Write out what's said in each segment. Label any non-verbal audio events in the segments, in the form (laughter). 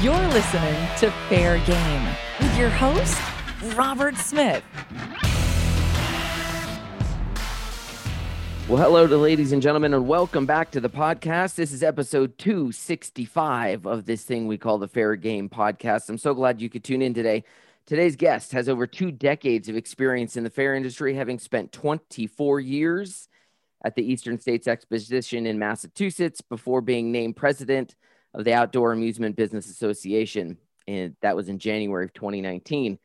You're listening to Fair Game with your host, Robert Smith. Well, hello to ladies and gentlemen, and welcome back to the podcast. This is episode 265 of this thing we call the Fair Game podcast. I'm so glad you could tune in today. Today's guest has over two decades of experience in the fair industry, having spent 24 years at the Eastern States Exposition in Massachusetts before being named president of the Outdoor Amusement Business Association. And that was in January of 2019.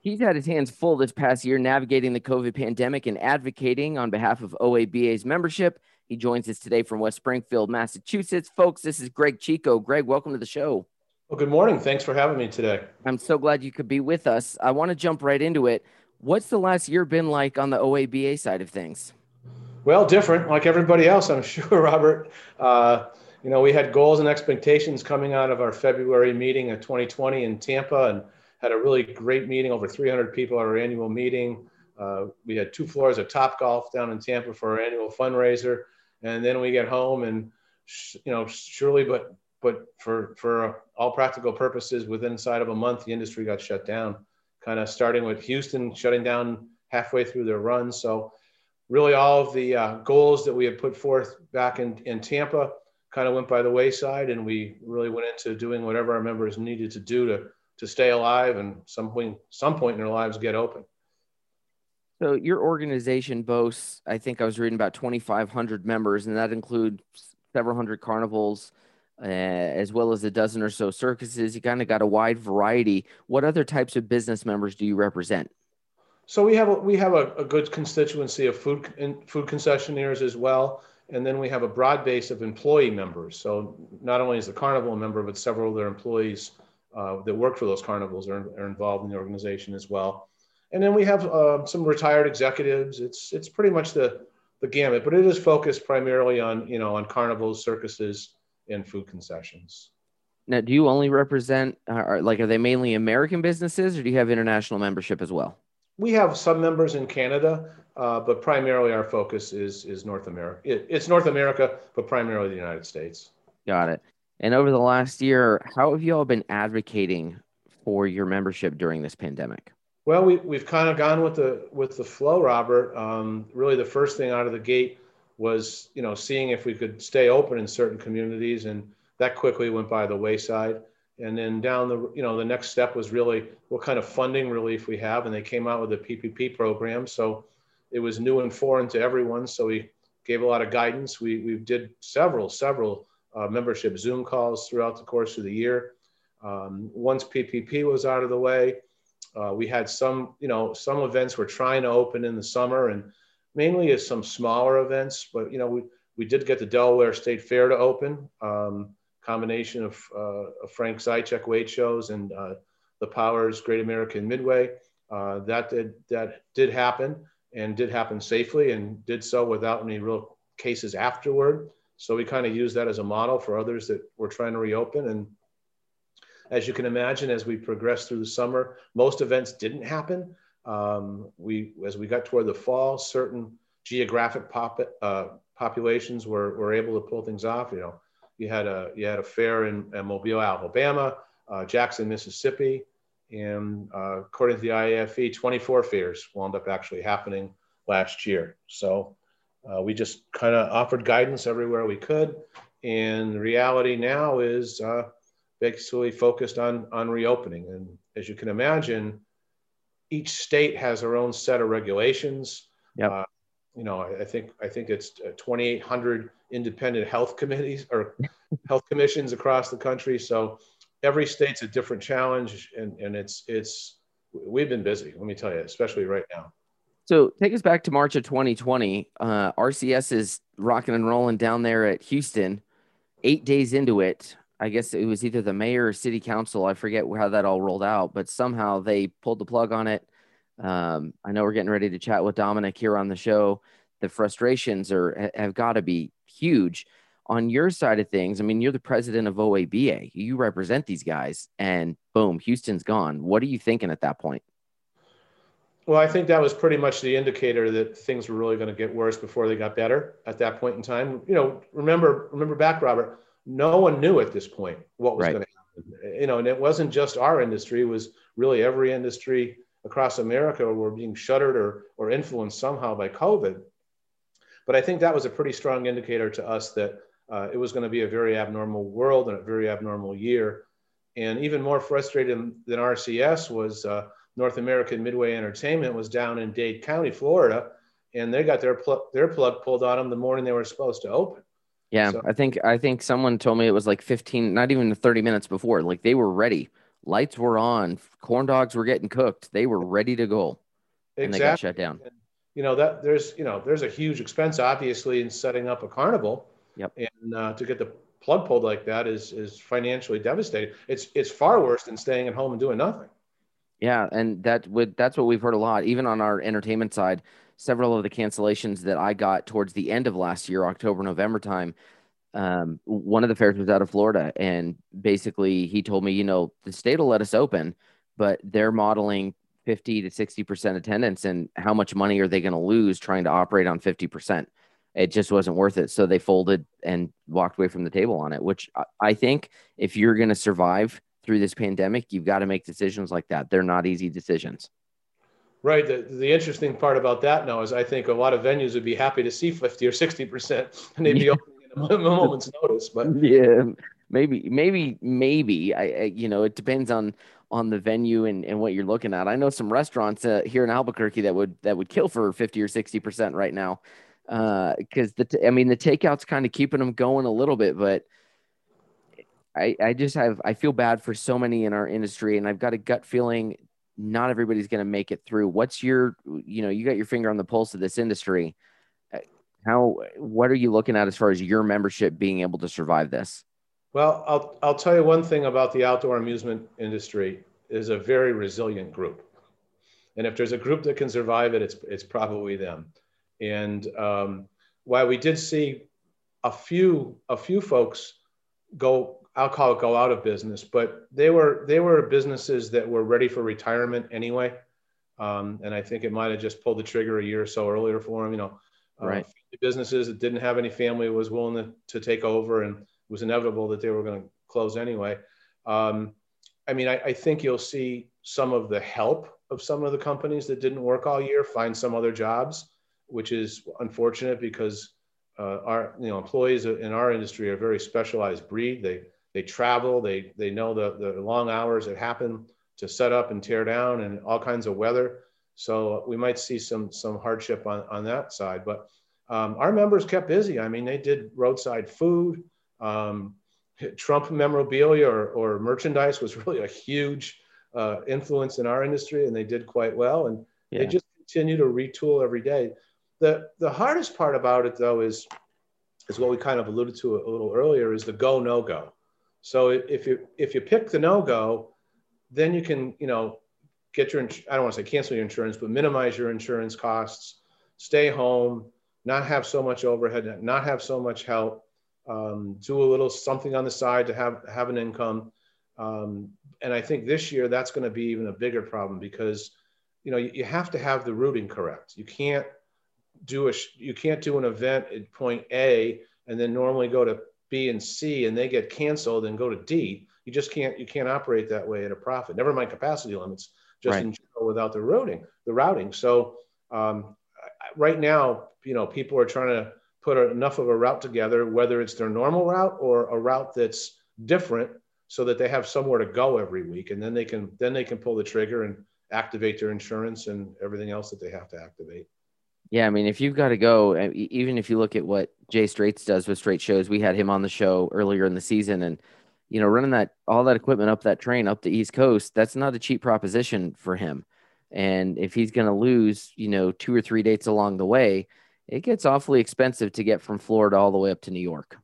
He's had his hands full this past year navigating the COVID pandemic and advocating on behalf of OABA's membership. He joins us today from West Springfield, Massachusetts. Folks, this is Greg Chiecko. Greg, welcome to the show. Well, good morning. Thanks for having me today. I'm so glad you could be with us. I want to jump right into it. What's the last year been like on the OABA side of things? Well, different, like everybody else, I'm (laughs) sure, Robert. Uh, you know, we had goals and expectations coming out of our February meeting of 2020 in Tampa and had a really great meeting, over 300 people at our annual meeting. Uh, we had two floors of Top Golf down in Tampa for our annual fundraiser. And then we get home and, you know, surely, but but for for all practical purposes, within inside of a month, the industry got shut down. Kind of starting with Houston shutting down halfway through their run. So, really, all of the uh, goals that we had put forth back in in Tampa kind of went by the wayside, and we really went into doing whatever our members needed to do to to stay alive and some point some point in their lives get open. So your organization boasts, I think I was reading about 2,500 members, and that includes several hundred carnivals, uh, as well as a dozen or so circuses. You kind of got a wide variety. What other types of business members do you represent? So we have a, we have a, a good constituency of food and food concessionaires as well, and then we have a broad base of employee members. So not only is the carnival a member, but several of their employees uh, that work for those carnivals are, are, involved in the organization as well. And then we have uh, some retired executives. It's it's pretty much the the gamut, but it is focused primarily on you know on carnivals, circuses, and food concessions. Now, do you only represent, uh, like, are they mainly American businesses or do you have international membership as well? We have some members in Canada, uh, but primarily our focus is, is North America. It, it's North America, but primarily the United States. Got it. And over the last year, how have you all been advocating for your membership during this pandemic? Well, we, we've kind of gone with the with the flow, Robert. Um, really, the first thing out of the gate was you know seeing if we could stay open in certain communities and that quickly went by the wayside and then down the you know the next step was really what kind of funding relief we have and they came out with a ppp program so it was new and foreign to everyone so we gave a lot of guidance. We, we did several several uh, membership zoom calls throughout the course of the year. Um, once ppp was out of the way uh, we had some you know some events were trying to open in the summer and mainly as some smaller events, but you know, we, we did get the Delaware State Fair to open, um, combination of, uh, of Frank Zaitshik Wade Shows and uh, the Powers Great American Midway. Uh, that did that did happen and did happen safely and did so without any real cases afterward. So we kind of use that as a model for others that we're trying to reopen. And as you can imagine, as we progress through the summer, most events didn't happen. Um, we, as we got toward the fall, certain geographic pop, uh, populations were, were able to pull things off. You know, you had a, you had a fair in, in Mobile, Alabama, uh, Jackson, Mississippi, and uh, according to the IAFE, 24 fairs wound up actually happening last year. So uh, we just kind of offered guidance everywhere we could. And the reality now is uh, basically focused on, on reopening. And as you can imagine, each state has their own set of regulations. Yep. Uh, you know, I, I, think I think it's uh, 2,800 independent health committees or (laughs) health commissions across the country. So every state's a different challenge, and and it's it's we've been busy. Let me tell you, especially right now. So take us back to March of 2020. Uh, RCS is rocking and rolling down there at Houston. Eight days into it, I guess it was either the mayor or city council. I forget how that all rolled out, but somehow they pulled the plug on it. Um, I know we're getting ready to chat with Dominic here on the show. The frustrations are have got to be huge on your side of things. I mean, you're the president of OABA. You represent these guys, and boom, Houston's gone. What are you thinking at that point? Well, I think that was pretty much the indicator that things were really going to get worse before they got better at that point in time. You know, remember remember back, Robert no one knew at this point what was right. going to happen. you know, and it wasn't just our industry; it was really every industry across America were being shuttered or or influenced somehow by COVID. But I think that was a pretty strong indicator to us that uh, it was going to be a very abnormal world and a very abnormal year. And even more frustrating than RCS was uh, North American Midway Entertainment was down in Dade County, Florida, and they got their pl- their plug pulled on them the morning they were supposed to open. Yeah, so, I think I think someone told me it was like 15, not even 30 minutes before. Like they were ready. Lights were on, corn dogs were getting cooked. They were ready to go. Exactly. And they got shut down. you know, that there's, you know, there's a huge expense obviously in setting up a carnival. Yep. And uh, to get the plug pulled like that is is financially devastating. It's it's far worse than staying at home and doing nothing. Yeah, and that would that's what we've heard a lot, even on our entertainment side several of the cancellations that I got towards the end of last year, October, November time. Um, one of the fairs was out of Florida, and basically he told me, you know, the state will let us open, but they're modeling 50 to 60% attendance, and how much money are they going to lose trying to operate on 50%? It just wasn't worth it. So they folded and walked away from the table on it, which I think if you're going to survive through this pandemic, you've got to make decisions like that. They're not easy decisions. Right. The, the interesting part about that now is I think a lot of venues would be happy to see 50 or 60% and they'd be yeah. opening a moment's notice. But yeah, maybe, maybe, maybe I, I, you know, it depends on, on the venue and, and what you're looking at. I know some restaurants uh, here in Albuquerque that would, that would kill for 50 or 60% right now. Uh, cause the, I mean, the takeout's kind of keeping them going a little bit, but I, I just have, I feel bad for so many in our industry and I've got a gut feeling not everybody's going to make it through. What's your, you know, you got your finger on the pulse of this industry. Uh, how, what are you looking at as far as your membership being able to survive this? Well, I'll, I'll tell you one thing about the outdoor amusement industry is a very resilient group. And if there's a group that can survive it, it's, it's probably them. And um, while we did see a few, a few folks go I'll call it go out of business, but they were they were businesses that were ready for retirement anyway, um, and I think it might have just pulled the trigger a year or so earlier for them. You know, uh, right. Uh, businesses that didn't have any family was willing to, to take over, and it was inevitable that they were going to close anyway. Um, I mean, I, I think you'll see some of the help of some of the companies that didn't work all year find some other jobs, which is unfortunate because uh, our you know employees in our industry are a very specialized breed. They they travel, they, they know the, the long hours that happen to set up and tear down and all kinds of weather. So we might see some, some hardship on, on that side, but um, our members kept busy. I mean, they did roadside food, um, Trump memorabilia or, or merchandise was really a huge uh, influence in our industry and they did quite well. And yeah. they just continue to retool every day. The, the hardest part about it though is, is what we kind of alluded to a little earlier is the go, no go. So if you if you pick the no go, then you can you know get your I don't want to say cancel your insurance, but minimize your insurance costs, stay home, not have so much overhead, not have so much help, um, do a little something on the side to have have an income. Um, and I think this year that's going to be even a bigger problem because you know you, you have to have the routing correct. You can't do a you can't do an event at point A and then normally go to B and C and they get canceled and go to D, you just can't you can't operate that way at a profit. Never mind capacity limits, just right. in general without the routing, the routing. So um, right now, you know, people are trying to put enough of a route together, whether it's their normal route or a route that's different, so that they have somewhere to go every week, and then they can then they can pull the trigger and activate their insurance and everything else that they have to activate. Yeah, I mean, if you've got to go, even if you look at what Jay Strates does with Strates Shows, we had him on the show earlier in the season, and you know, running that all that equipment up that train up the East Coast, that's not a cheap proposition for him. And if he's going to lose, you know, two or three dates along the way, it gets awfully expensive to get from Florida all the way up to New York.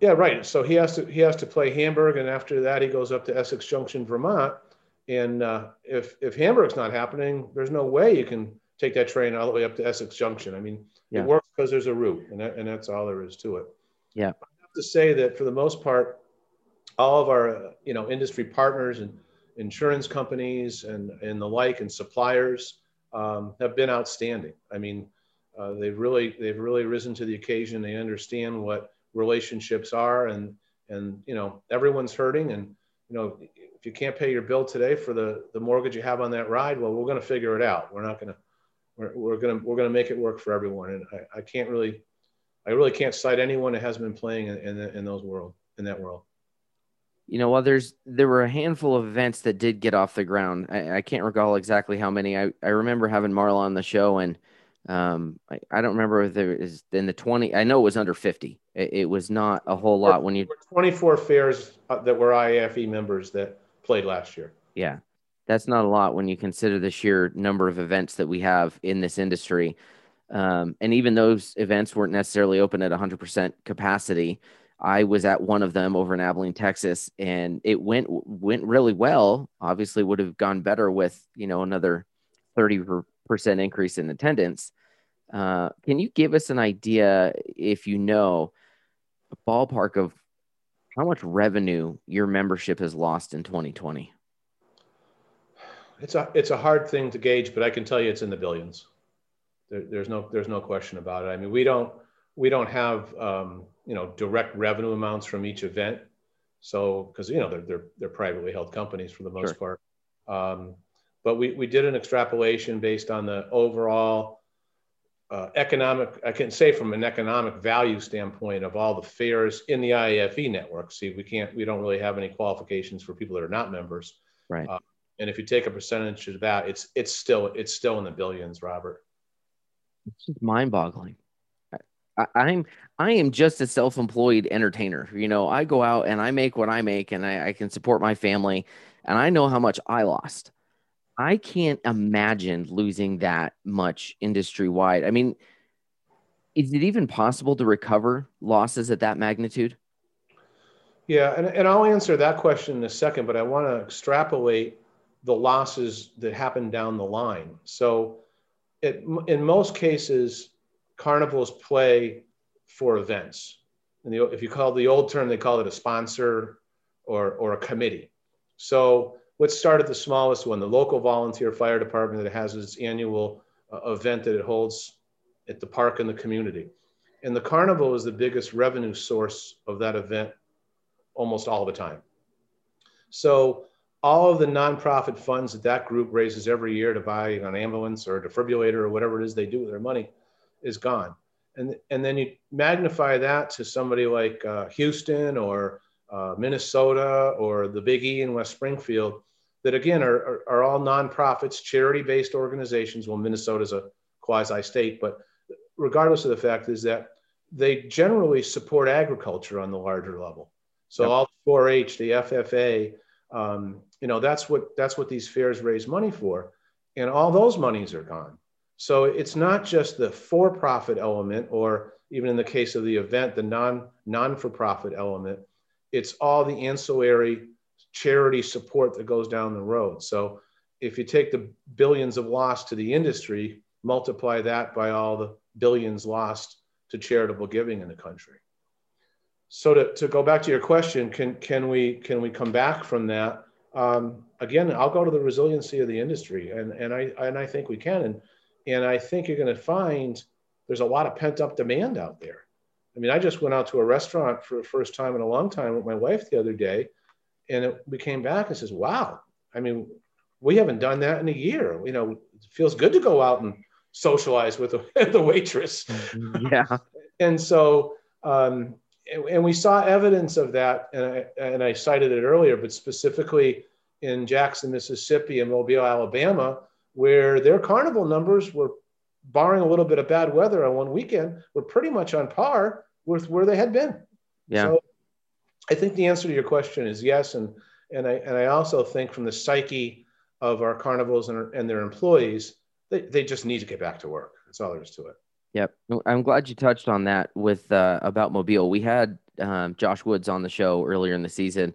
Yeah, right. So he has to he has to play Hamburg, and after that, he goes up to Essex Junction, Vermont. And uh, if if Hamburg's not happening, there's no way you can take that train all the way up to Essex Junction. I mean, yeah. it works because there's a route, and, that, and that's all there is to it. Yeah. I have to say that for the most part, all of our you know industry partners and insurance companies and and the like and suppliers um, have been outstanding. I mean, uh, they've really they've really risen to the occasion. They understand what relationships are, and and you know everyone's hurting, and you know, if you can't pay your bill today for the, the mortgage you have on that ride, well, we're going to figure it out. We're not going to, we're, we're going to, we're going to make it work for everyone. And I, I can't really, I really can't cite anyone that hasn't been playing in, in, in those world, in that world you know, while there's there were a handful of events that did get off the ground. I, I can't recall exactly how many. I, I remember having Marla on the show, and um, I, I don't remember if there is in the twenty. I know it was under fifty. It, it was not a whole lot when you. Twenty four fairs uh, that were IAFE members that played last year. Yeah, that's not a lot when you consider the sheer number of events that we have in this industry. Um, and even those events weren't necessarily open at 100% capacity. I was at one of them over in Abilene, Texas, and it went went really well. Obviously, would have gone better with you know another thirty percent increase in attendance. Uh, can you give us an idea, if you know, a ballpark of how much revenue your membership has lost in 2020? It's a it's a hard thing to gauge, but I can tell you it's in the billions. There, there's no there's no question about it. I mean, we don't we don't have um, you know direct revenue amounts from each event. So because you know they're, they're they're privately held companies for the most sure. part. Um, but we, we did an extrapolation based on the overall uh, economic, I can say from an economic value standpoint of all the fairs in the IAFE network. See, we can't, we don't really have any qualifications for people that are not members. Right. Uh, and if you take a percentage of that, it's it's still it's still in the billions, Robert. It's just mind-boggling. I, I'm I am just a self-employed entertainer. You know, I go out and I make what I make, and I, I can support my family, and I know how much I lost. I can't imagine losing that much industry wide. I mean, is it even possible to recover losses at that magnitude? Yeah, and, and I'll answer that question in a second, but I want to extrapolate the losses that happen down the line. So, it, in most cases, carnivals play for events. And the, if you call the old term, they call it a sponsor or, or a committee. So let's start at the smallest one, the local volunteer fire department that has its annual uh, event that it holds at the park in the community. And the carnival is the biggest revenue source of that event almost all the time. So all of the nonprofit funds that that group raises every year to buy an ambulance or a defibrillator or whatever it is they do with their money is gone. And, and then you magnify that to somebody like uh, Houston or uh, Minnesota or the Big E in West Springfield, that again are, are, are all nonprofits, charity based organizations. Well, Minnesota's a quasi state, but regardless of the fact is that they generally support agriculture on the larger level. So yep. all 4-H, the FFA, um, you know, that's what that's what these fairs raise money for, and all those monies are gone. So it's not just the for-profit element, or even in the case of the event, the non non-for-profit element. It's all the ancillary charity support that goes down the road. So if you take the billions of loss to the industry, multiply that by all the billions lost to charitable giving in the country. So to, to go back to your question, can, can, we, can we come back from that? Um, again, I'll go to the resiliency of the industry, and, and, I, and I think we can. And, and I think you're going to find there's a lot of pent up demand out there. I mean, I just went out to a restaurant for the first time in a long time with my wife the other day, and it, we came back and says, wow, I mean, we haven't done that in a year. You know, it feels good to go out and socialize with the, (laughs) the waitress. Mm-hmm. Yeah. and so, um, and, and, we saw evidence of that, and I, and I cited it earlier, but specifically in Jackson, Mississippi, and Mobile, Alabama, where their carnival numbers were, barring a little bit of bad weather on one weekend, were pretty much on par with where they had been. Yeah. So I think the answer to your question is yes, and and I and I also think from the psyche of our carnivals and, and their employees, they, they just need to get back to work. That's all there is to it. Yep, I'm glad you touched on that with uh, about Mobile. We had um, Josh Woods on the show earlier in the season,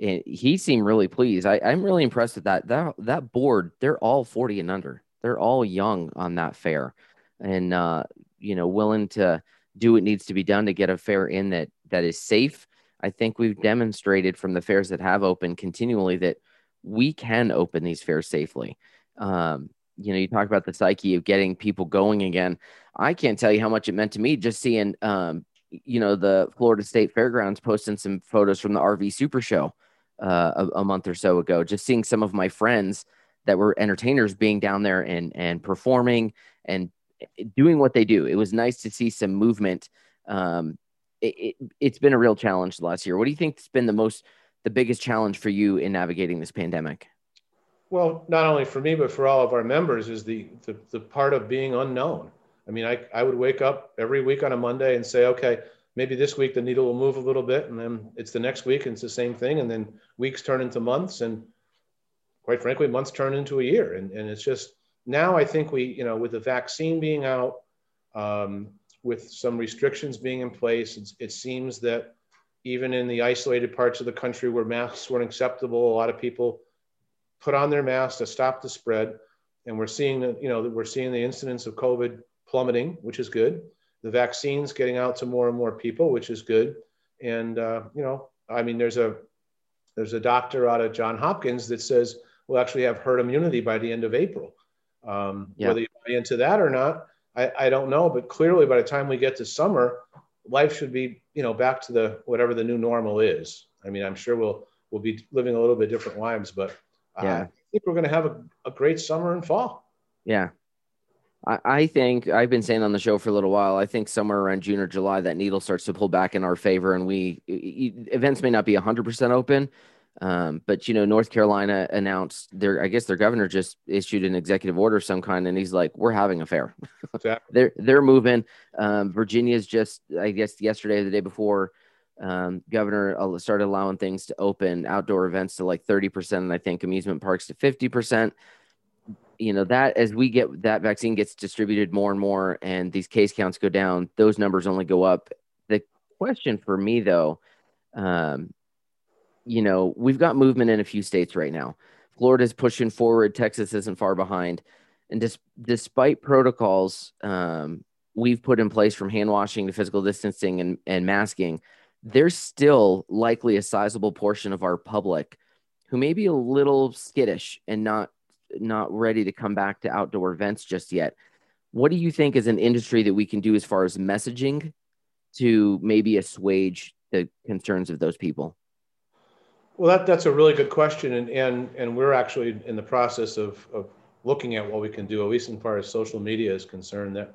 and he seemed really pleased. I, am really impressed with that. That that board, they're all 40 and under. They're all young on that fair, and uh, you know, willing to do what needs to be done to get a fair in that that is safe I think we've demonstrated from the fairs that have opened continually that we can open these fairs safely. Um, you know, you talk about the psyche of getting people going again. I can't tell you how much it meant to me just seeing, um, you know, the Florida State Fairgrounds posting some photos from the RV Super Show uh, a, a month or so ago. Just seeing some of my friends that were entertainers being down there and and performing and doing what they do. It was nice to see some movement. Um, it, it, has been a real challenge last year. What do you think has been the most, the biggest challenge for you in navigating this pandemic? Well, not only for me, but for all of our members is the, the, the part of being unknown. I mean, I, I would wake up every week on a Monday and say, okay, maybe this week the needle will move a little bit and then it's the next week and it's the same thing. And then weeks turn into months and quite frankly, months turn into a year. And, and it's just, now I think we, you know, with the vaccine being out, um, with some restrictions being in place, it seems that even in the isolated parts of the country where masks weren't acceptable, a lot of people put on their masks to stop the spread. And we're seeing that, you know, we're seeing the incidence of COVID plummeting, which is good. The vaccines getting out to more and more people, which is good. And uh, you know, I mean, there's a there's a doctor out of John Hopkins that says we'll actually have herd immunity by the end of April. Um, yeah. Whether you buy into that or not, I, I don't know. But clearly, by the time we get to summer, life should be you know back to the whatever the new normal is. I mean, I'm sure we'll we'll be living a little bit different lives, but uh, yeah. I think we're going to have a, a great summer and fall. Yeah. I, I think I've been saying on the show for a little while. I think somewhere around June or July, that needle starts to pull back in our favor, and we events may not be 100% open, um, but you know, North Carolina announced their, I guess their governor just issued an executive order of some kind, and he's like, "We're having a fair." (laughs) they're they're moving. Um, Virginia's just, I guess, yesterday or the day before, um, governor started allowing things to open, outdoor events to like thirty percent, and I think amusement parks to fifty percent. You know that as we get that vaccine gets distributed more and more, and these case counts go down, those numbers only go up. The question for me though. Um, you know, we've got movement in a few states right now. Florida's pushing forward. Texas isn't far behind. And dis- despite protocols um, we've put in place from hand washing to physical distancing and, and masking, there's still likely a sizable portion of our public who may be a little skittish and not not ready to come back to outdoor events just yet. What do you think is an industry that we can do as far as messaging to maybe assuage the concerns of those people? Well, that, that's a really good question, and and and we're actually in the process of of looking at what we can do, at least in far as social media is concerned. That,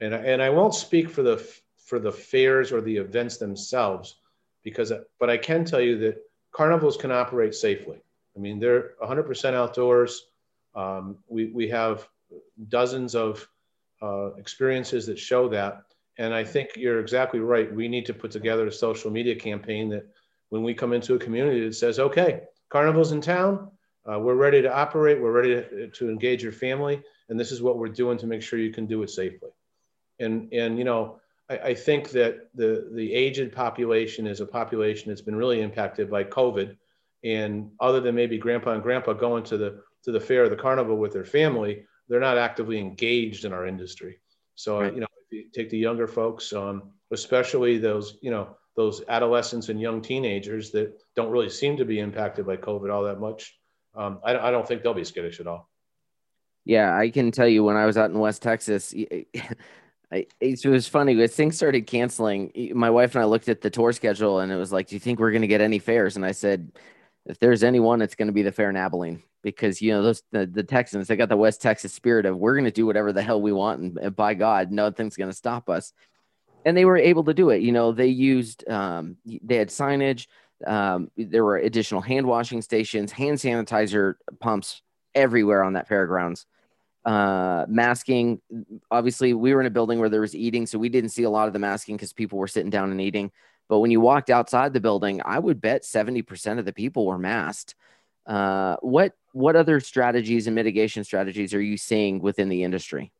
and and I won't speak for the for the fairs or the events themselves, because but I can tell you that carnivals can operate safely. I mean, they're 100% outdoors. Um, we we have dozens of uh, experiences that show that, and I think you're exactly right. We need to put together a social media campaign that when we come into a community that says, okay, carnival's in town, uh, we're ready to operate, we're ready to, to, engage your family, and this is what we're doing to make sure you can do it safely. And, and you know, I, I think that the, the aged population is a population that's been really impacted by COVID. And other than maybe grandpa and grandpa going to the, to the fair or the carnival with their family, they're not actively engaged in our industry. So, right. you know, if you take the younger folks, um, especially those, you know, those adolescents and young teenagers that don't really seem to be impacted by COVID all that much. Um, I, I, don't think they'll be skittish at all. Yeah, I can tell you when I was out in West Texas, it was funny as things started canceling. My wife and I looked at the tour schedule and it was like, "Do you think we're going to get any fairs?" And I said, "If there's anyone, it's going to be the fair in Abilene because you know those the, the Texans they got the West Texas spirit of we're going to do whatever the hell we want and, and by God, nothing's going to stop us." and they were able to do it. You know, they used um, they had signage. Um, there were additional hand washing stations, hand sanitizer pumps everywhere on that fairgrounds. Uh, masking. Obviously, we were in a building where there was eating, so we didn't see a lot of the masking because people were sitting down and eating. But when you walked outside the building, I would bet seventy percent of the people were masked. Uh, what what other strategies and mitigation strategies are you seeing within the industry?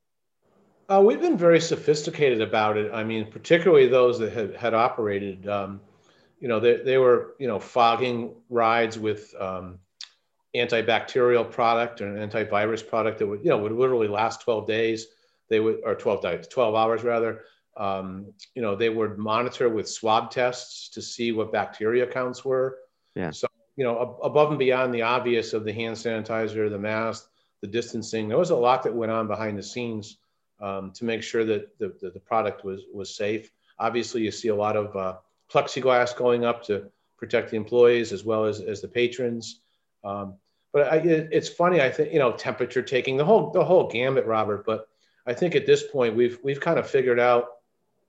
Uh, we've been very sophisticated about it. I mean, particularly those that had, had operated. Um, you know, they, they were, you know, fogging rides with um, antibacterial product or an antivirus product that would, you know, would literally last 12 days. They would, or 12 days, 12 hours rather. Um, you know, they would monitor with swab tests to see what bacteria counts were. Yeah. So, you know, above and beyond the obvious of the hand sanitizer, the mask, the distancing, there was a lot that went on behind the scenes um, to make sure that the, the, the, product was, was safe. Obviously, you see a lot of uh, plexiglass going up to protect the employees as well as, as the patrons. Um, but I, it, it's funny. I think you know temperature taking the whole the whole gambit, Robert. But I think at this point we've we've kind of figured out,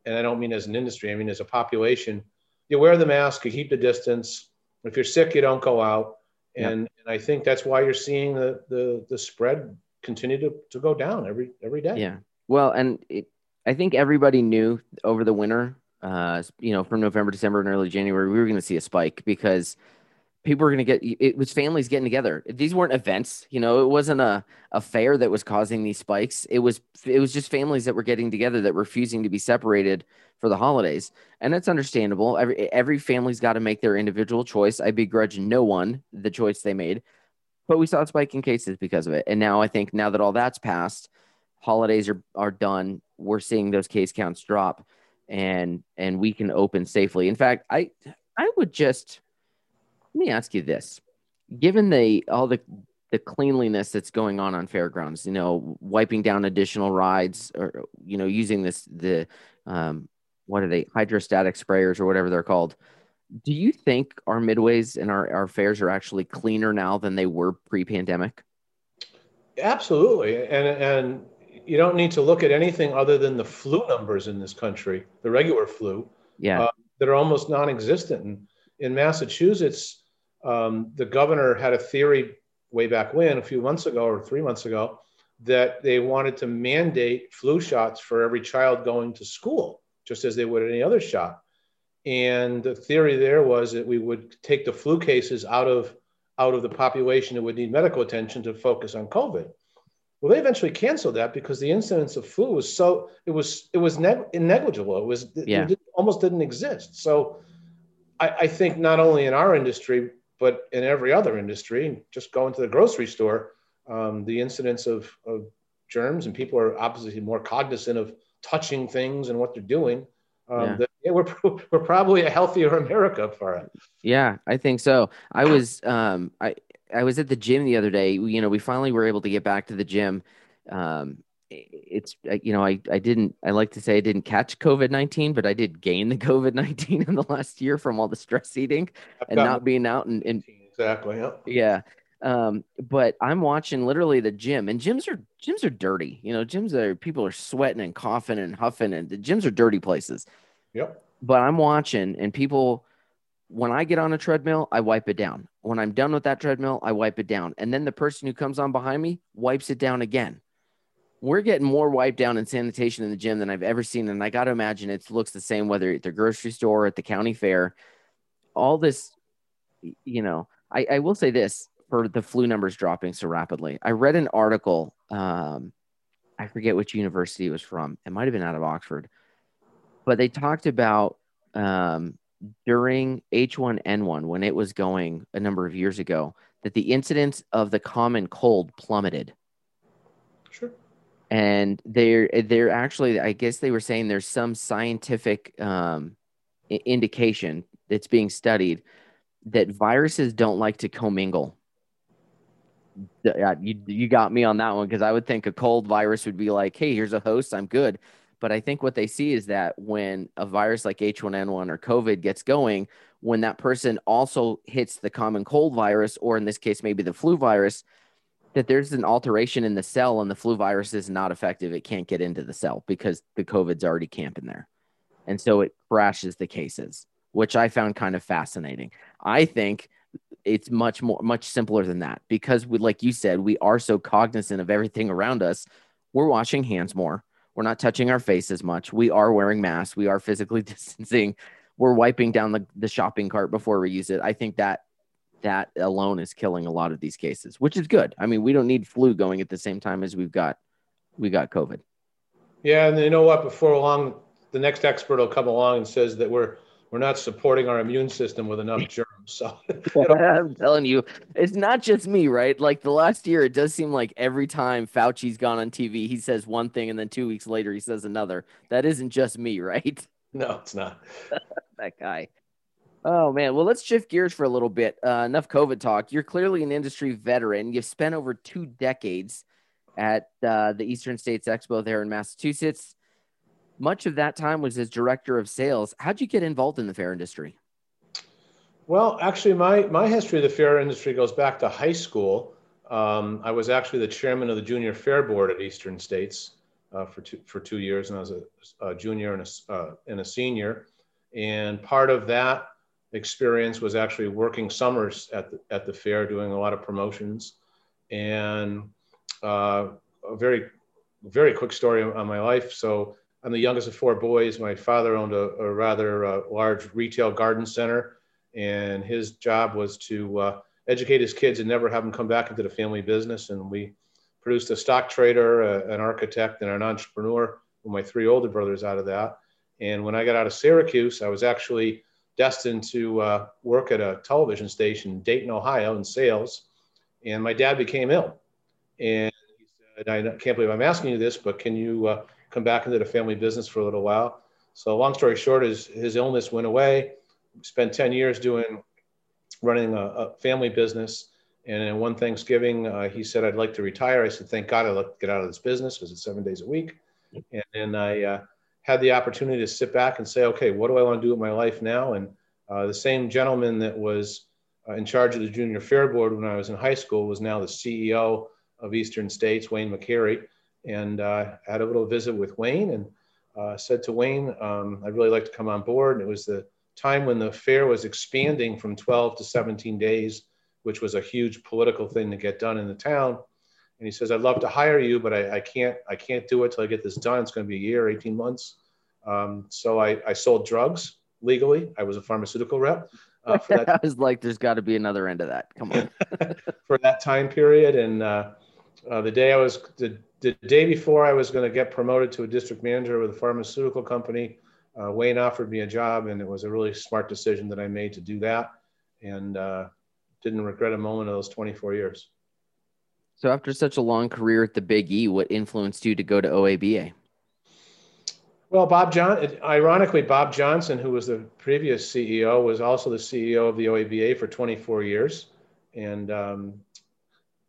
and I don't mean as an industry. I mean as a population. You wear the mask. You keep the distance. If you're sick, you don't go out. And, yep. and I think that's why you're seeing the the the spread continue to, to go down every every day. Yeah. Well, and it, I think everybody knew over the winter, uh, you know, from November, December, and early January, we were going to see a spike because people were going to get it was families getting together. These weren't events you know it wasn't a, a fair that was causing these spikes. It was it was just families that were getting together that refusing to be separated for the holidays. And that's understandable. Every every family's got to make their individual choice. I begrudge no one the choice they made but we saw a spike in cases because of it. And now i think now that all that's passed holidays are are done. We're seeing those case counts drop and and we can open safely. In fact i i would just let me ask you this: given the all the the cleanliness that's going on on fairgrounds, you know, wiping down additional rides, or you know, using this the um, what are they hydrostatic sprayers or whatever they're called. Do you think our midways and our, our fairs are actually cleaner now than they were pre-pandemic? Absolutely, and and you don't need to look at anything other than the flu numbers in this country, the regular flu, yeah, uh, that are almost non-existent. And in Massachusetts, um, the governor had a theory way back when, a few months ago or three months ago, that they wanted to mandate flu shots for every child going to school, just as they would any other shot. And the theory there was that we would take the flu cases out of out of the population that would need medical attention to focus on COVID. Well, they eventually canceled that because the incidence of flu was so it was it was neg- negligible. It was yeah. it almost didn't exist. So I, I think not only in our industry but in every other industry, just go into the grocery store, um, the incidence of, of germs and people are obviously more cognizant of touching things and what they're doing. Um, yeah. That, yeah, we're, (laughs) we're probably a healthier America for it. Yeah, I think so. I was, um, I, I was at the gym the other day. You know, we finally were able to get back to the gym. Um, it's you know I I didn't I like to say I didn't catch COVID nineteen, but I did gain the (laughs) COVID nineteen in the last year from all the stress eating I've and not being out and, and exactly yeah yeah. Um, but I'm watching literally the gym, and gyms are gyms are dirty. You know, gyms are people are sweating and coughing and huffing, and the gyms are dirty places. Yep. But I'm watching, and people, when I get on a treadmill, I wipe it down. When I'm done with that treadmill, I wipe it down, and then the person who comes on behind me wipes it down again we're getting more wipe down and sanitation in the gym than I've ever seen. And I got to imagine it looks the same whether at the grocery store or at the county fair. All this, you know, I, I will say this for the flu numbers dropping so rapidly. I read an article. Um, I forget which university it was from. It might have been out of Oxford, but they talked about um, during H1N1 when it was going a number of years ago that the incidence of the common cold plummeted. And they're they're actually i guess they were saying there's some scientific um, indication that's being studied that viruses don't like to commingle. Yeah, you, you got me on that one because i would think a cold virus would be like hey here's a host i'm good. But i think what they see is that when a virus like h1n1 or covid gets going when that person also hits the common cold virus or in this case maybe the flu virus that there's an alteration in the cell and the flu virus is not effective. It can't get into the cell because the COVID's already camping there. And so it crashes the cases, which I found kind of fascinating. I think it's much more, much simpler than that because we, like you said, we are so cognizant of everything around us. We're washing hands more. We're not touching our face as much. We are wearing masks. We are physically (laughs) distancing. We're wiping down the, the shopping cart before we use it. I think that that alone is killing a lot of these cases, which is good. I mean, we don't need flu going at the same time as we've got we got COVID. Yeah, and you know what? Before long, the next expert will come along and says that we're we're not supporting our immune system with enough (laughs) germs. So (laughs) I'm telling you, it's not just me, right? Like the last year, it does seem like every time Fauci's gone on TV, he says one thing, and then two weeks later, he says another. That isn't just me, right? No, it's not. (laughs) that guy. Oh man, well let's shift gears for a little bit. Uh, enough COVID talk. You're clearly an industry veteran. You've spent over two decades at uh, the Eastern States Expo there in Massachusetts. Much of that time was as director of sales. How'd you get involved in the fair industry? Well, actually, my, my history of the fair industry goes back to high school. Um, I was actually the chairman of the junior fair board at Eastern States uh, for, two, for two years, and I was a, a junior and a, uh, and a senior. And part of that experience was actually working summers at the, at the fair, doing a lot of promotions. And uh, a very, very quick story on my life. So I'm the youngest of four boys. My father owned a, a rather uh, large retail garden center, and his job was to uh, educate his kids and never have them come back into the family business. And we produced a stock trader, a, an architect, and an entrepreneur with my three older brothers out of that. And when I got out of Syracuse, I was actually destined to uh, work at a television station in Dayton, Ohio, in sales. And my dad became ill. And he said, I can't believe I'm asking you this, but can you uh, come back into the family business for a little while? So, long story short, is his illness went away. Spent 10 years doing running a, a family business. And then one Thanksgiving, uh, he said, I'd like to retire. I said, thank God I'd like to get out of this business because it's seven days a week. And then I uh, had the opportunity to sit back and say, okay, what do I want to do with my life now? And uh, the same gentleman that was uh, in charge of the junior fair board when I was in high school was now the CEO of Eastern States, Wayne McCary. And uh, I had a little visit with Wayne and uh, said to Wayne, um, I'd really like to come on board. And it was the time when the fair was expanding from 12 to 17 days, which was a huge political thing to get done in the town. And he says, I'd love to hire you, but I, I can't, I can't do it till I get this done. It's going to be a year, 18 months. Um, so I, I sold drugs legally. I was a pharmaceutical rep. Uh, for that. (laughs) I was like, there's got to be another end of that. Come on. (laughs) for that time period. And uh, uh, the day I was, the, the day before I was going to get promoted to a district manager with a pharmaceutical company, uh, Wayne offered me a job, and it was a really smart decision that I made to do that, and uh, didn't regret a moment of those 24 years. So, after such a long career at the Big E, what influenced you to go to OABA? Well, Bob John, ironically, Bob Johnson, who was the previous CEO, was also the CEO of the OABA for 24 years. And um,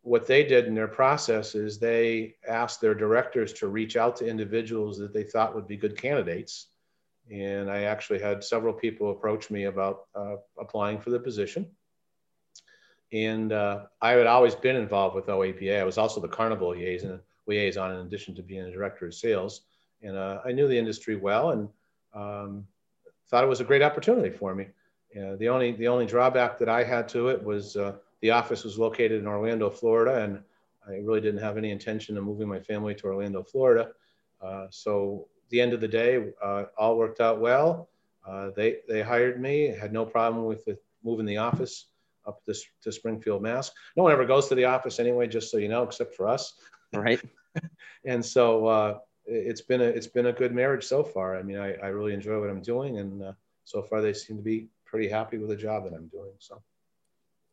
what they did in their process is they asked their directors to reach out to individuals that they thought would be good candidates and I actually had several people approach me about uh, applying for the position. And uh, I had always been involved with OABA. I was also the carnival liaison, liaison in addition to being a director of sales. And uh, I knew the industry well and um, thought it was a great opportunity for me. the only the only drawback that I had to it was uh, the office was located in Orlando, Florida, and I really didn't have any intention of moving my family to Orlando, Florida. Uh, so the end of the day, uh, all worked out well. Uh, they they hired me. Had no problem with the, moving the office up to, to Springfield, Mass. No one ever goes to the office anyway, just so you know, except for us. Right. (laughs) and so uh, it's been a it's been a good marriage so far. I mean, I, I really enjoy what I'm doing, and uh, so far they seem to be pretty happy with the job that I'm doing. So.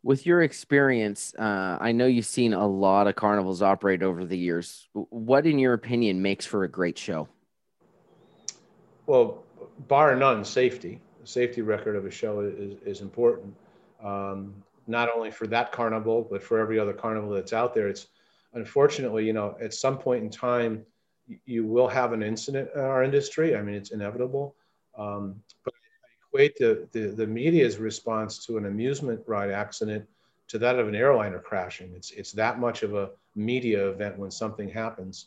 With your experience, uh, I know you've seen a lot of carnivals operate over the years. What, in your opinion, makes for a great show? well, bar none, safety. The safety record of a show is, is important, um, not only for that carnival, but for every other carnival that's out there. It's unfortunately, you know, at some point in time, you will have an incident in our industry. I mean, it's inevitable. Um, but I equate the, the, the media's response to an amusement ride accident to that of an airliner crashing. It's, it's that much of a media event when something happens.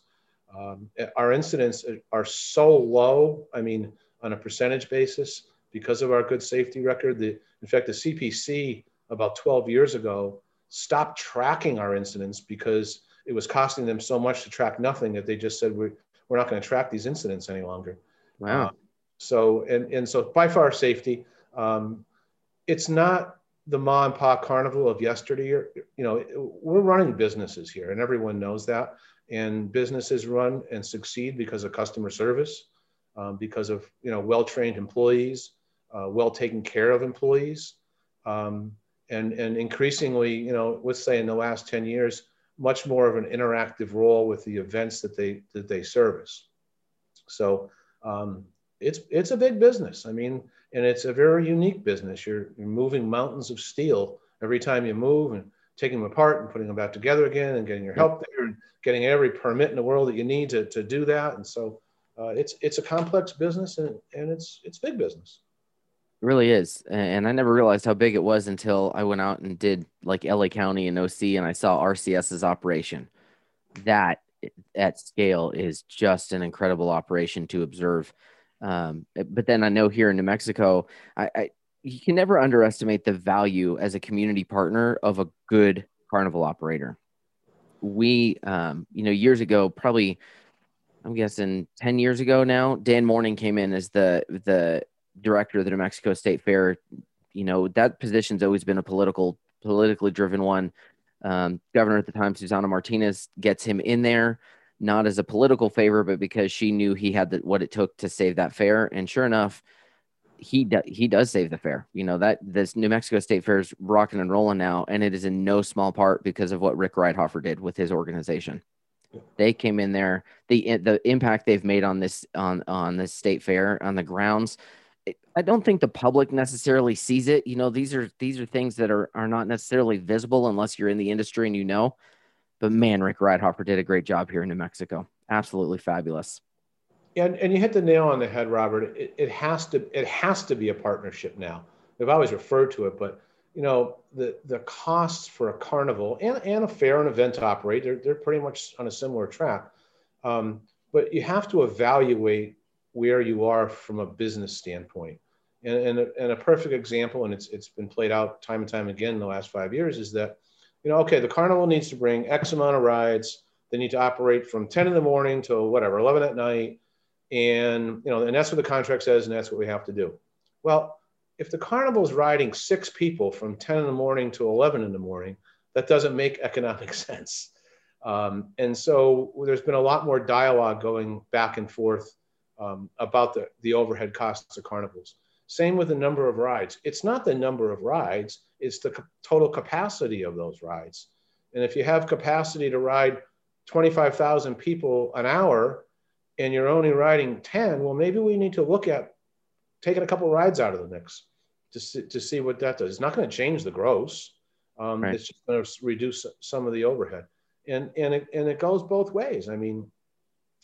Um, our incidents are so low. I mean, on a percentage basis, because of our good safety record. The, in fact, the CPC about 12 years ago stopped tracking our incidents because it was costing them so much to track nothing that they just said we're, we're not going to track these incidents any longer. Wow. Uh, so and and so by far safety. Um, it's not the ma and pa carnival of yesterday. You know, we're running businesses here, and everyone knows that and businesses run and succeed because of customer service, um, because of you know well-trained employees, uh, well taken care of employees, um, and and increasingly, you know, let's say in the last 10 years, much more of an interactive role with the events that they that they service. So um, it's it's a big business. I mean, and it's a very unique business. You're, you're moving mountains of steel every time you move and taking them apart and putting them back together again and getting your help there and getting every permit in the world that you need to, to do that. And so uh, it's it's a complex business and, and it's it's big business. It really is. And I never realized how big it was until I went out and did like LA County and OC and I saw RCS's operation. That at scale is just an incredible operation to observe. Um, but then I know here in New Mexico, I, I you can never underestimate the value as a community partner of a good carnival operator. We, um, you know, years ago, probably, I'm guessing 10 years ago now, Dan Morning came in as the the director of the New Mexico State Fair, you know, that position's always been a political, politically driven one. Um, governor at the time, Susana Martinez, gets him in there, not as a political favor, but because she knew he had the, what it took to save that fair. And sure enough, he do, he does save the fair. You know that this New Mexico State Fair is rocking and rolling now, and it is in no small part because of what Rick Reithoffer did with his organization. They came in there. the The impact they've made on this on on this state fair on the grounds I don't think the public necessarily sees it. You know, these are these are things that are are not necessarily visible unless you're in the industry and you know. But man, Rick Reithoffer did a great job here in New Mexico. Absolutely fabulous. Yeah, and, and you hit the nail on the head, Robert. It, it has to it has to be a partnership now. We've always referred to it, but you know the the costs for a carnival and, and a fair and event to operate they're, they're pretty much on a similar track um, but you have to evaluate where you are from a business standpoint. And, and, a, and a perfect example, and it's, it's been played out time and time again in the last five years, is that, you know, okay, the carnival needs to bring X amount of rides. They need to operate from 10 in the morning till whatever, 11 at night. And, you know, and that's what the contract says, and that's what we have to do. Well, if the carnival is riding six people from 10 in the morning to 11 in the morning, that doesn't make economic (laughs) sense. Um, and so there's been a lot more dialogue going back and forth um, about the, the overhead costs of carnivals. Same with the number of rides. It's not the number of rides, it's the total capacity of those rides. And if you have capacity to ride 25,000 people an hour and you're only riding 10, well, maybe we need to look at taking a couple rides out of the mix to see, to see what that does. It's not going to change the gross. Um, right. It's just going to reduce some of the overhead. And, and, it, and it goes both ways. I mean,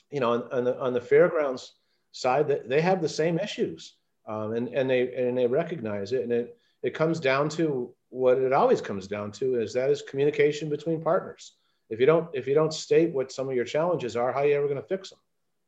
you know, on, on the, on the fairgrounds side that they have the same issues um, and, and they and they recognize it. And it it comes down to what it always comes down to is that is communication between partners. If you don't if you don't state what some of your challenges are how are you ever going to fix them?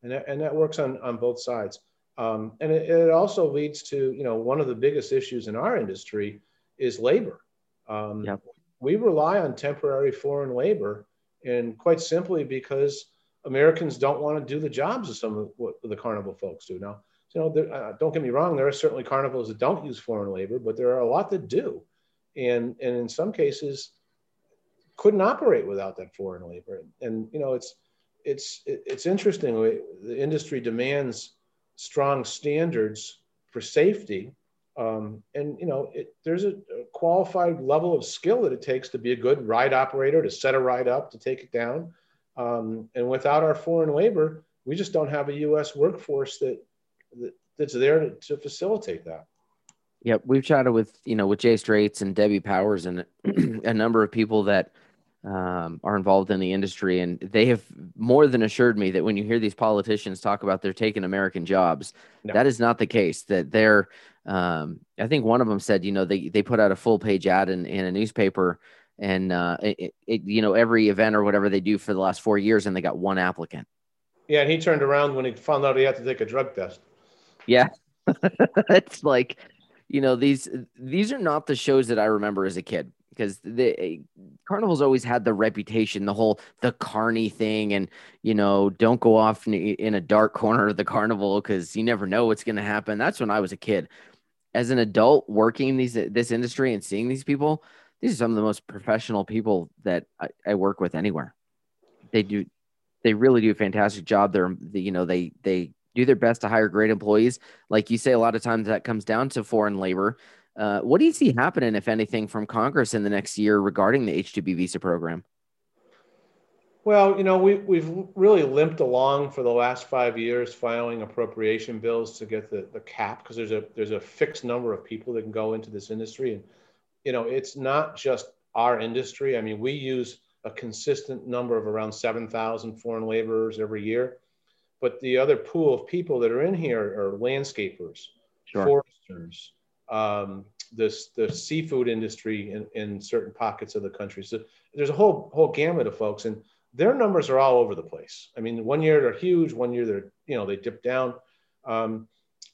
And that, and that works on on both sides. Um, and it, it, also leads to you know one of the biggest issues in our industry is labor. Um, yep. we rely on temporary foreign labor and quite simply because Americans don't want to do the jobs of some of what the carnival folks do. Now, you know, uh, don't get me wrong, there are certainly carnivals that don't use foreign labor, but there are a lot that do. And, and in some cases, couldn't operate without that foreign labor. And, you know, it's, it's, it's interesting. The industry demands strong standards for safety. Um, and, you know, it, there's a, a qualified level of skill that it takes to be a good ride operator, to set a ride up, to take it down. Um, and without our foreign labor, we just don't have a U.S. workforce that, that that's there to, to facilitate that. Yep, we've chatted with you know with Jay Strates and Debbie Powers and (clears throat) a number of people that um, are involved in the industry, and they have more than assured me that when you hear these politicians talk about they're taking American jobs, no. that is not the case. That they're, um, I think one of them said, you know, they they put out a full page ad in, in a newspaper and uh, it, it, you know every event or whatever they do for the last four years, and they got one applicant. Yeah, and he turned around when he found out he had to take a drug test. Yeah, (laughs) it's like you know these these are not the shows that I remember as a kid because the carnival's always had the reputation, the whole the carny thing, and you know don't go off in, in a dark corner of the carnival because you never know what's going to happen. That's when I was a kid. As an adult working these this industry and seeing these people, these are some of the most professional people that I, I work with anywhere. They do, they really do a fantastic job. They're, you know, they, they do their best to hire great employees. Like you say, a lot of times that comes down to foreign labor. Uh, what do you see happening, if anything, from Congress in the next year regarding the H-2B visa program? Well, you know, we, we've really limped along for the last five years filing appropriation bills to get the, the cap because there's a there's a fixed number of people that can go into this industry. And you know, it's not just our industry. I mean, we use a consistent number of around 7,000 foreign laborers every year. But the other pool of people that are in here are landscapers, sure. foresters, um, this the seafood industry in, in certain pockets of the country. So there's a whole whole gamut of folks, and their numbers are all over the place. I mean, one year they're huge, one year they're you know they dip down. Um,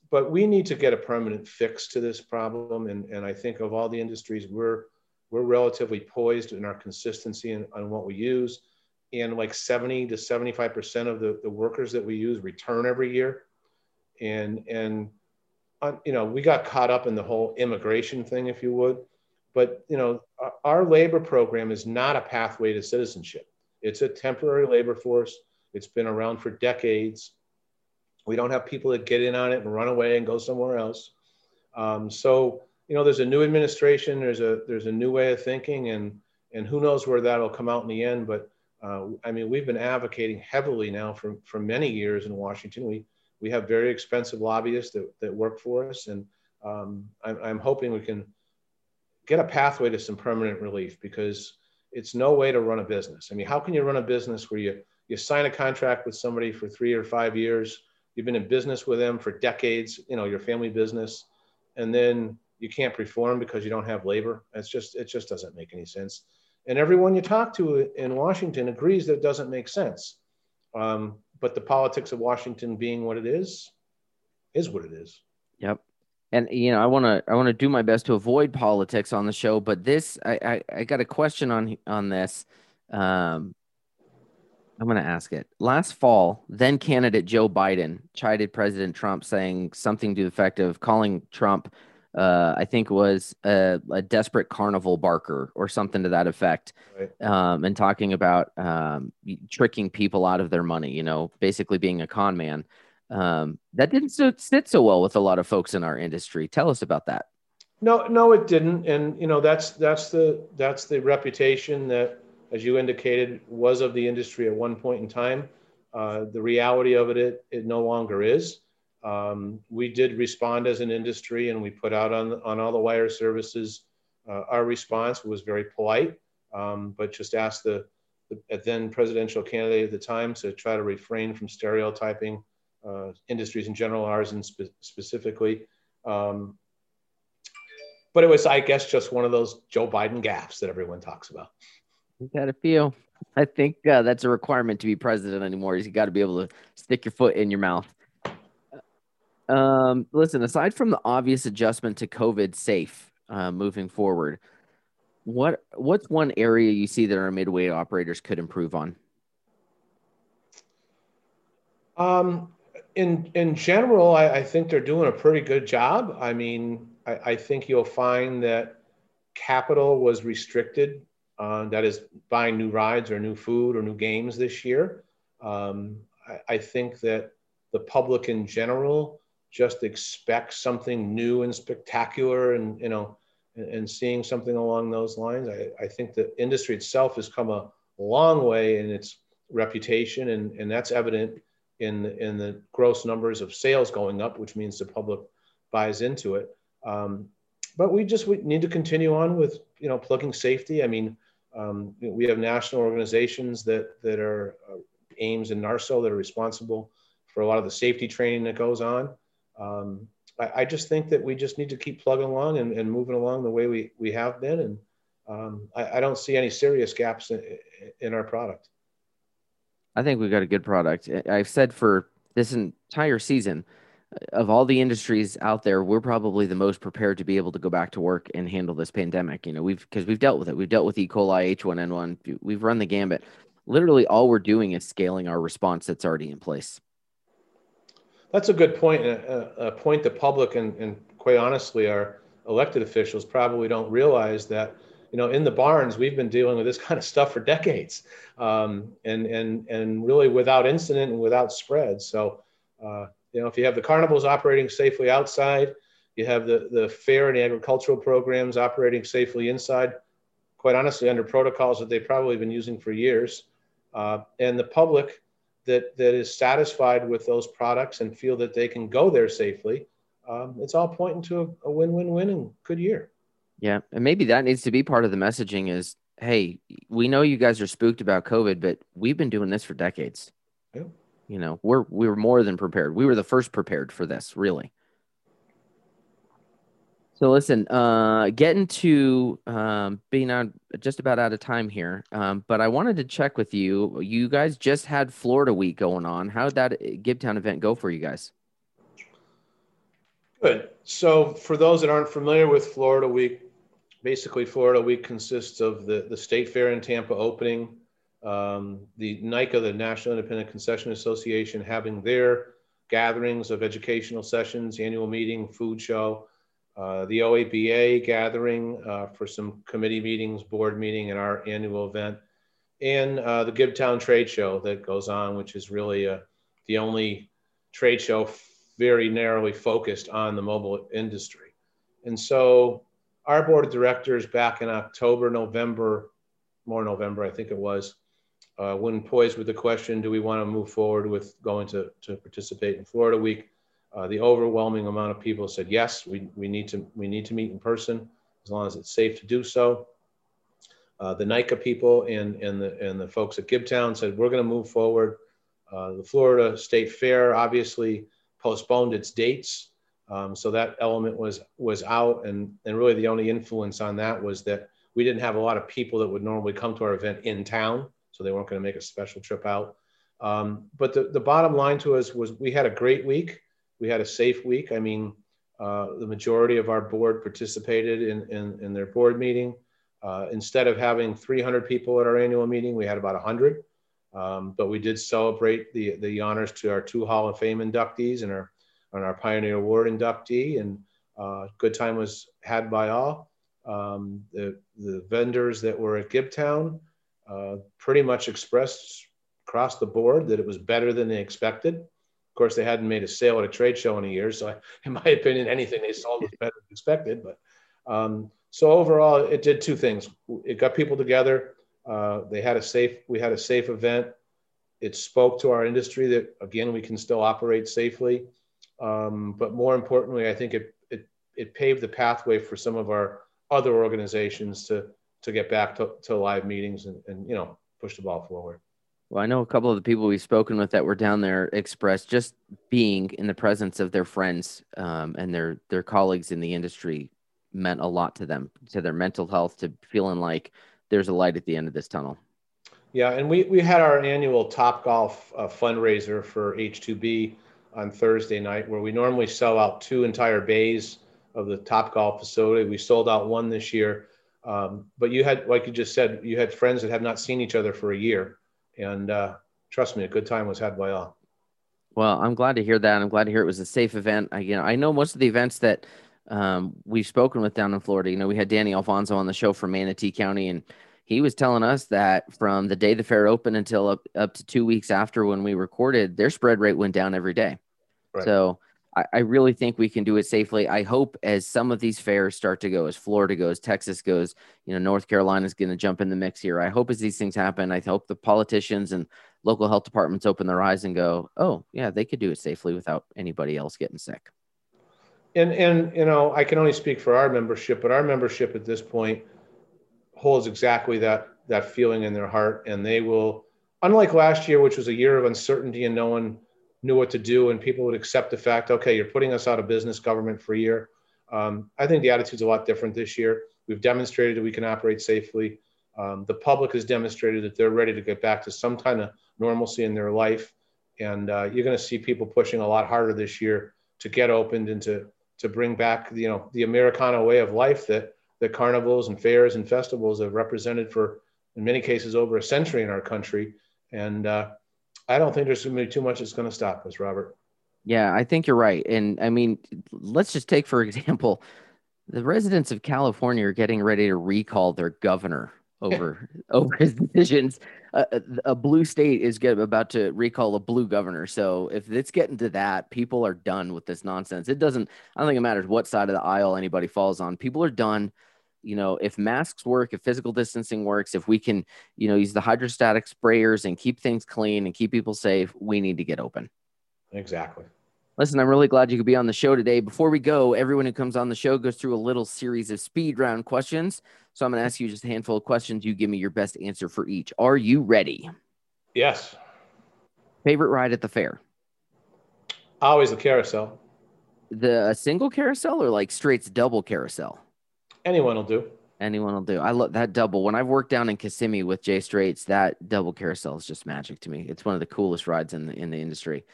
but we need to get a permanent fix to this problem, and, and I think of all the industries, we're we're relatively poised in our consistency in, on what we use, and like 70 to 75 percent of the, the workers that we use return every year, and and uh, you know we got caught up in the whole immigration thing, if you would, but you know our labor program is not a pathway to citizenship. It's a temporary labor force. It's been around for decades. We don't have people that get in on it and run away and go somewhere else. Um, so you know, there's a new administration. There's a there's a new way of thinking, and and who knows where that'll come out in the end. But uh, I mean, we've been advocating heavily now for for many years in Washington. We we have very expensive lobbyists that, that work for us, and um, I'm, I'm hoping we can get a pathway to some permanent relief because it's no way to run a business. I mean, how can you run a business where you you sign a contract with somebody for three or five years, you've been in business with them for decades, you know, your family business, and then you can't perform because you don't have labor. It's just it just doesn't make any sense. And everyone you talk to in Washington agrees that it doesn't make sense. Um, but the politics of Washington being what it is, is what it is. Yep and you know i want to i want to do my best to avoid politics on the show but this i i, I got a question on on this um i'm going to ask it last fall then candidate joe biden chided president trump saying something to the effect of calling trump uh, I think was a, a, desperate carnival barker or something to that effect, right. um, and talking about um, tricking people out of their money. You know, basically being a con man um, that didn't sit so well with a lot of folks in our industry. Tell us about that. No, no, it didn't, and you know that's that's the that's the reputation that, as you indicated, was of the industry at one point in time. Uh, the reality of it, it, it no longer is. Um, we did respond as an industry, and we put out on on all the wire services. Uh, our response was very polite, um, but just asked the, the then presidential candidate at the time to try to refrain from stereotyping uh, industries in general, ours and spe- specifically. Um, but it was, I guess, just one of those Joe Biden gaffes that everyone talks about. You got a feel. I think uh, that's a requirement to be president anymore. You got to be able to stick your foot in your mouth. Um, listen, aside from the obvious adjustment to COVID safe uh, moving forward, what what's one area you see that our midway operators could improve on? Um, in in general, I, I, think they're doing a pretty good job. I mean, I, I think you'll find that capital was restricted. Uh, that is buying new rides or new food or new games this year. Um, I, I, think that the public in general just expects something new and spectacular, and you know, and, and seeing something along those lines. I, I think the industry itself has come a long way in its reputation, and, and that's evident in in the gross numbers of sales going up, which means the public buys into it. Um, but we just we need to continue on with you know plugging safety. I mean, um, we have national organizations that that are uh, AIMS and NAARSO that are responsible for a lot of the safety training that goes on. Um, I, I, just think that we just need to keep plugging along and, and moving along the way we, we have been. And um, I, I, don't see any serious gaps in, in our product. I think we've got a good product. I've said for this entire season, of all the industries out there, we're probably the most prepared to be able to go back to work and handle this pandemic. You know, we've because we've dealt with it. We've dealt with E. coli, H1N1. We've run the gambit. Literally, all we're doing is scaling our response that's already in place. That's a good point. A, a point the public and, and quite honestly, our elected officials probably don't realize that you know, in the barns, we've been dealing with this (laughs) kind of stuff for decades, um, and and and really without incident and without spread. So, uh, you know, if you have the carnivals operating safely outside, you have the the fair and the agricultural programs operating safely inside. Quite honestly, under protocols that they've probably been using for years, uh, and the public that that is satisfied with those products and feel that they can go there safely. Um, it's all pointing to a, a win-win-win and good year. Yeah, and maybe that needs to be part of the messaging is, hey, we know you guys are spooked about COVID, but we've been doing this for decades. Yeah. You know, we're we were more than prepared. We were the first prepared for this, really. So listen, uh, getting to um, being on just about out of time here, um, but I wanted to check with you. You guys just had Florida Week going on. How did that uh, Gibtown event go for you guys? Good. So for those that aren't familiar with Florida Week, basically Florida Week consists of the, the State Fair in Tampa opening, um, the NICA, the National Independent Concession Association, having their gatherings of educational sessions, annual meeting, food show, uh, the OABA gathering uh, for some committee meetings, board meeting, and our annual event, and uh, the Gibtown Trade Show that goes on, which is really uh, the only trade show very narrowly focused on the mobile industry. And so our board of directors back in October, November, more November, I think it was, uh, when poised with the question, do we want to move forward with going to, to participate in Florida Week? Uh, the overwhelming amount of people said yes. We, we need to we need to meet in person as long as it's safe to do so. Uh, the NICA people and and the and the folks at Gibtown said we're going to move forward. Uh, the Florida State Fair obviously postponed its dates, um, so that element was was out, and and really the only influence on that was that we didn't have a lot of people that would normally come to our event in town, so they weren't going to make a special trip out. Um, but the, the bottom line to us was we had a great week we had a safe week. I mean, uh, the majority of our board participated in, in, in their board meeting. Uh, instead of having 300 people at our annual meeting, we had about 100. Um, but we did celebrate the, the honors to our two Hall of Fame inductees and our, and our Pioneer Award inductee. And uh, good time was had by all. Um, the, the vendors that were at Gibtown uh, pretty much expressed across the board that it was better than they expected Of course, they hadn't made a sale at a trade show in a year, so I, (laughs) in my opinion, anything they sold was better than expected. But um, so overall, it did two things. It got people together. Uh, they had a safe. We had a safe event. It spoke to our industry that again we can still operate safely. Um, but more importantly, I think it, it it paved the pathway for some of our other organizations to to get back to, to live meetings and, and you know push the ball forward. Well, I know a couple of the people we've spoken with that were down there expressed just being in the presence of their friends um, and their their colleagues in the industry meant a lot to them, to their mental health, to feeling like there's a light at the end of this tunnel. Yeah, and we we had our annual Top Golf uh, fundraiser for H2B on Thursday night, where we normally sell out two entire bays of the Top Golf facility. We sold out one this year, um, but you had, like you just said, you had friends that have not seen each other for a year and uh, trust me, a good time was had by all. Well, I'm glad to hear that. I'm glad to hear it was a safe event. I, you know, I know most of the events that um, we've spoken with down in Florida. You know, we had Danny Alfonso on the show from Manatee County, and he was telling us that from the day the fair opened until up, up to two weeks after when we recorded, their spread rate went down every day. Right. So I, really think we can do it safely. I hope as some of these fairs start to go, as Florida goes, Texas goes, you know, North Carolina is going to jump in the mix here. I hope as these things happen, I hope the politicians and local health departments open their eyes and go, oh, yeah, they could do it safely without anybody else getting sick. And, and, you know, I can only speak for our membership, but our membership at this point holds exactly that, that feeling in their heart. And they will, unlike last year, which was a year of uncertainty and no one knew what to do and people would accept the fact, okay, you're putting us out of business, government for a year. Um, I think the attitude's a lot different this year. We've demonstrated that we can operate safely. Um, the public has demonstrated that they're ready to get back to some kind of normalcy in their life. And uh, you're going to see people pushing a lot harder this year to get opened and to, to bring back, you know, the Americana way of life that, the carnivals and fairs and festivals have represented for, in many cases, over a century in our country. And uh, I don't think there's going to be too much that's going to stop us, Robert. Yeah, I think you're right. And I mean, let's just take, for (laughs) example, the residents of California are getting ready to recall their governor over (laughs) over his decisions. Uh, a blue state is get, about to recall a blue governor. So if it's getting to that, people are done with this nonsense. It doesn't. I don't think it matters what side of the aisle anybody falls on. People are done you know, if masks work, if physical distancing works, if we can, you know, use the hydrostatic sprayers and keep things clean and keep people safe, we need to get open. Exactly. Listen, I'm really glad you could be on the show today. Before we go, everyone who comes on the show goes through a little series of speed round questions. So I'm going to ask you just a handful of questions. You give me your best answer for each. Are you ready? Yes. Favorite ride at the fair? Always the carousel. The a single carousel or like Strates' double carousel? Anyone will do. Anyone will do. I love that double. When I've worked down in Kissimmee with Jay Strates, that double carousel is just magic to me. It's one of the coolest rides in the in the industry.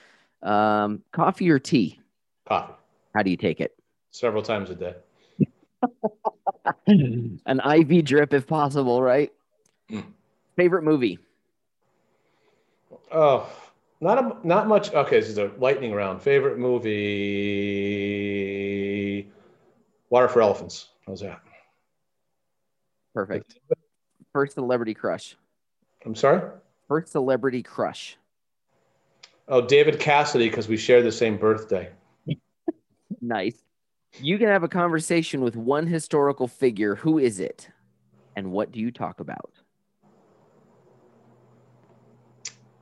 Um, coffee or tea? Coffee. How do you take it? Several times a day. (laughs) An IV drip if possible, right? Mm. Favorite movie? Oh, not a, not much. Okay, this is a lightning round. Favorite movie? Water for Elephants. How's that? Perfect. First celebrity crush. I'm sorry. First celebrity crush. Oh, David Cassidy, because we share the same birthday. Nice. You can have a conversation with one historical figure. Who is it? And what do you talk about?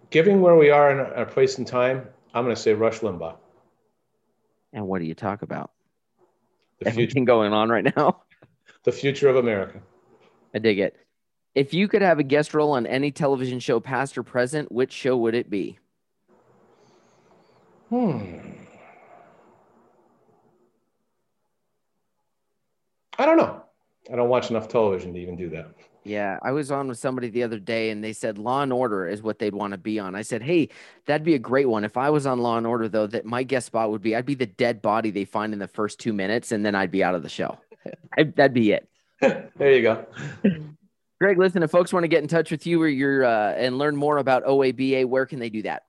Given where we are in our place and time, I'm going to say Rush Limbaugh. And what do you talk about? The future, Everything going on right now. (laughs) the future of America. I dig it. If you could have a guest role on any television show, past or present, which show would it be? Hmm. I don't know. I don't watch enough television to even do that. Yeah, I was on with somebody the other day and they said Law and Order is what they'd want to be on. I said, "Hey, that'd be a great one. If I was on Law and Order though, that my guest spot would be I'd be the dead body they find in the first 2 minutes and then I'd be out of the show. (laughs) I, that'd be it." (laughs) there you go. (laughs) Greg, listen, if folks want to get in touch with you or your uh, and learn more about OABA, where can they do that?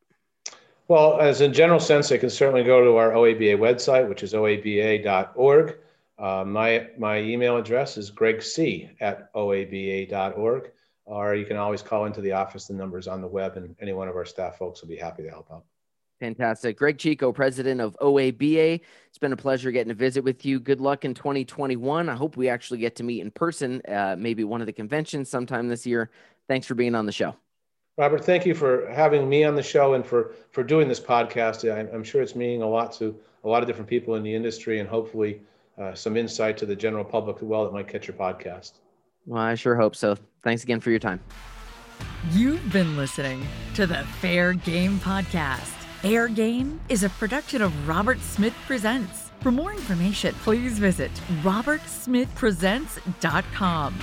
Well, as a general sense, they can certainly go to our OABA website, which is oaba.org. Uh, my, my email address is gregc at oaba.org, or you can always call into the office. The numbers on the web, and any one of our staff folks will be happy to help out. Fantastic. Greg Chiecko, president of OABA. It's been a pleasure getting to visit with you. Good luck in 2021. I hope we actually get to meet in person, uh, maybe one of the conventions sometime this year. Thanks for being on the show. Robert, thank you for having me on the show and for, for doing this podcast. I, I'm sure it's meaning a lot to a lot of different people in the industry and hopefully uh, some insight to the general public as well that might catch your podcast. Well, I sure hope so. Thanks again for your time. You've been listening to the Fair Game Podcast. Fair Game is a production of Robert Smith Presents. For more information, please visit robertsmithpresents.com.